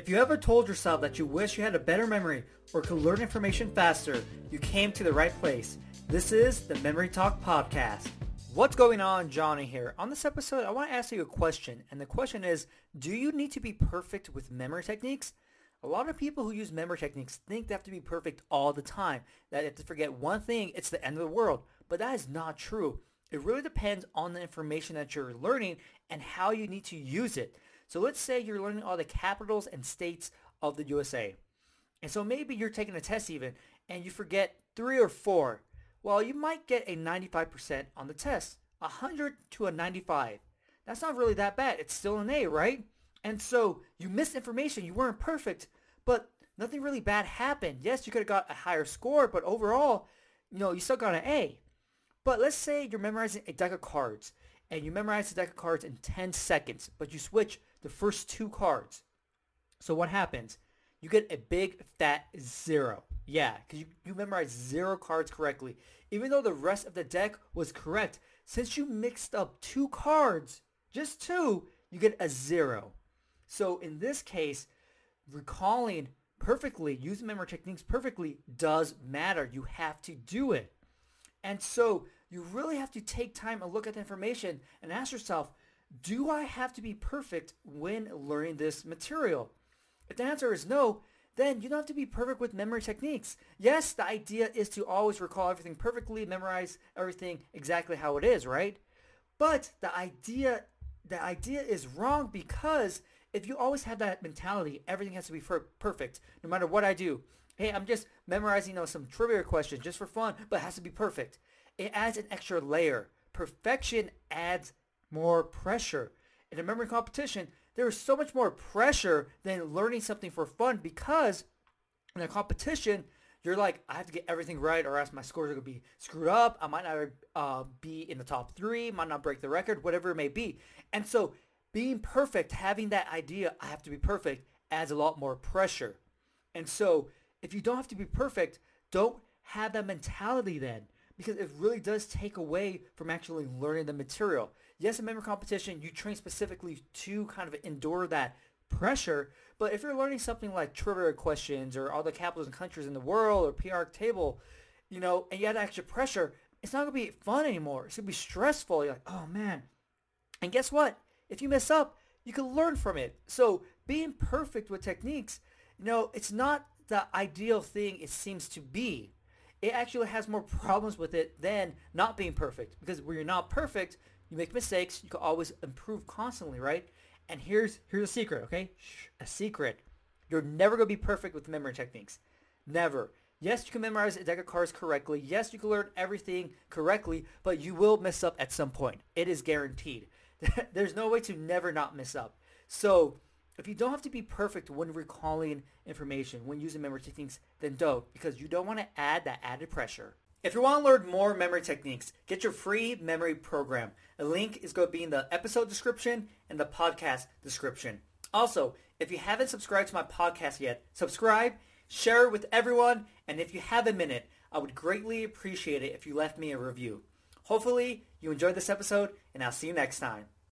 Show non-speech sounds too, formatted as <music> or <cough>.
If you ever told yourself that you wish you had a better memory or could learn information faster, you came to the right place. This is the Memory Talk Podcast. What's going on? Johnny here. On this episode, I want to ask you a question, and the question is, do you need to be perfect with memory techniques? A lot of people who use memory techniques think they have to be perfect all the time, that if they forget one thing, it's the end of the world. But that is not true. It really depends on the information that you're learning and how you need to use it. So let's say you're learning all the capitals and states of the USA. And so maybe you're taking a test even and you forget three or four. Well, you might get a 95% on the test, 100 to a 95. That's not really that bad. It's still an A, right? And so you missed information. You weren't perfect, but nothing really bad happened. Yes, you could have got a higher score, but overall, you know, you still got an A. But let's say you're memorizing a deck of cards and you memorize the deck of cards in 10 seconds, but you switch the first two cards. So what happens? You get a big fat zero. Yeah, because you, you memorized zero cards correctly. Even though the rest of the deck was correct, since you mixed up two cards, just two, you get a zero. So in this case, recalling perfectly, using memory techniques perfectly does matter. You have to do it. And so you really have to take time and look at the information and ask yourself, do I have to be perfect when learning this material? If the answer is no, then you don't have to be perfect with memory techniques. Yes, the idea is to always recall everything perfectly, memorize everything exactly how it is, right? But the idea the idea is wrong because if you always have that mentality, everything has to be perfect, no matter what I do. Hey, I'm just memorizing you know, some trivia questions just for fun, but it has to be perfect. It adds an extra layer. Perfection adds more pressure. In a memory competition, there is so much more pressure than learning something for fun because in a competition, you're like, I have to get everything right or else my scores are going to be screwed up. I might not uh, be in the top three, might not break the record, whatever it may be. And so being perfect, having that idea, I have to be perfect, adds a lot more pressure. And so if you don't have to be perfect, don't have that mentality then because it really does take away from actually learning the material. Yes, a memory competition, you train specifically to kind of endure that pressure, but if you're learning something like trivia questions or all the capitals and countries in the world or PR table, you know, and you have extra pressure, it's not going to be fun anymore. It's going to be stressful. You're like, oh man. And guess what? If you mess up, you can learn from it. So being perfect with techniques, you know, it's not the ideal thing it seems to be it actually has more problems with it than not being perfect. Because when you're not perfect, you make mistakes. You can always improve constantly, right? And here's here's a secret, okay? Shh, a secret. You're never gonna be perfect with memory techniques. Never. Yes, you can memorize a deck of cards correctly. Yes, you can learn everything correctly, but you will mess up at some point. It is guaranteed. <laughs> There's no way to never not mess up. So if you don't have to be perfect when recalling information, when using memory techniques, then don't, because you don't want to add that added pressure. If you want to learn more memory techniques, get your free memory program. A link is going to be in the episode description and the podcast description. Also, if you haven't subscribed to my podcast yet, subscribe, share it with everyone, and if you have a minute, I would greatly appreciate it if you left me a review. Hopefully, you enjoyed this episode, and I'll see you next time.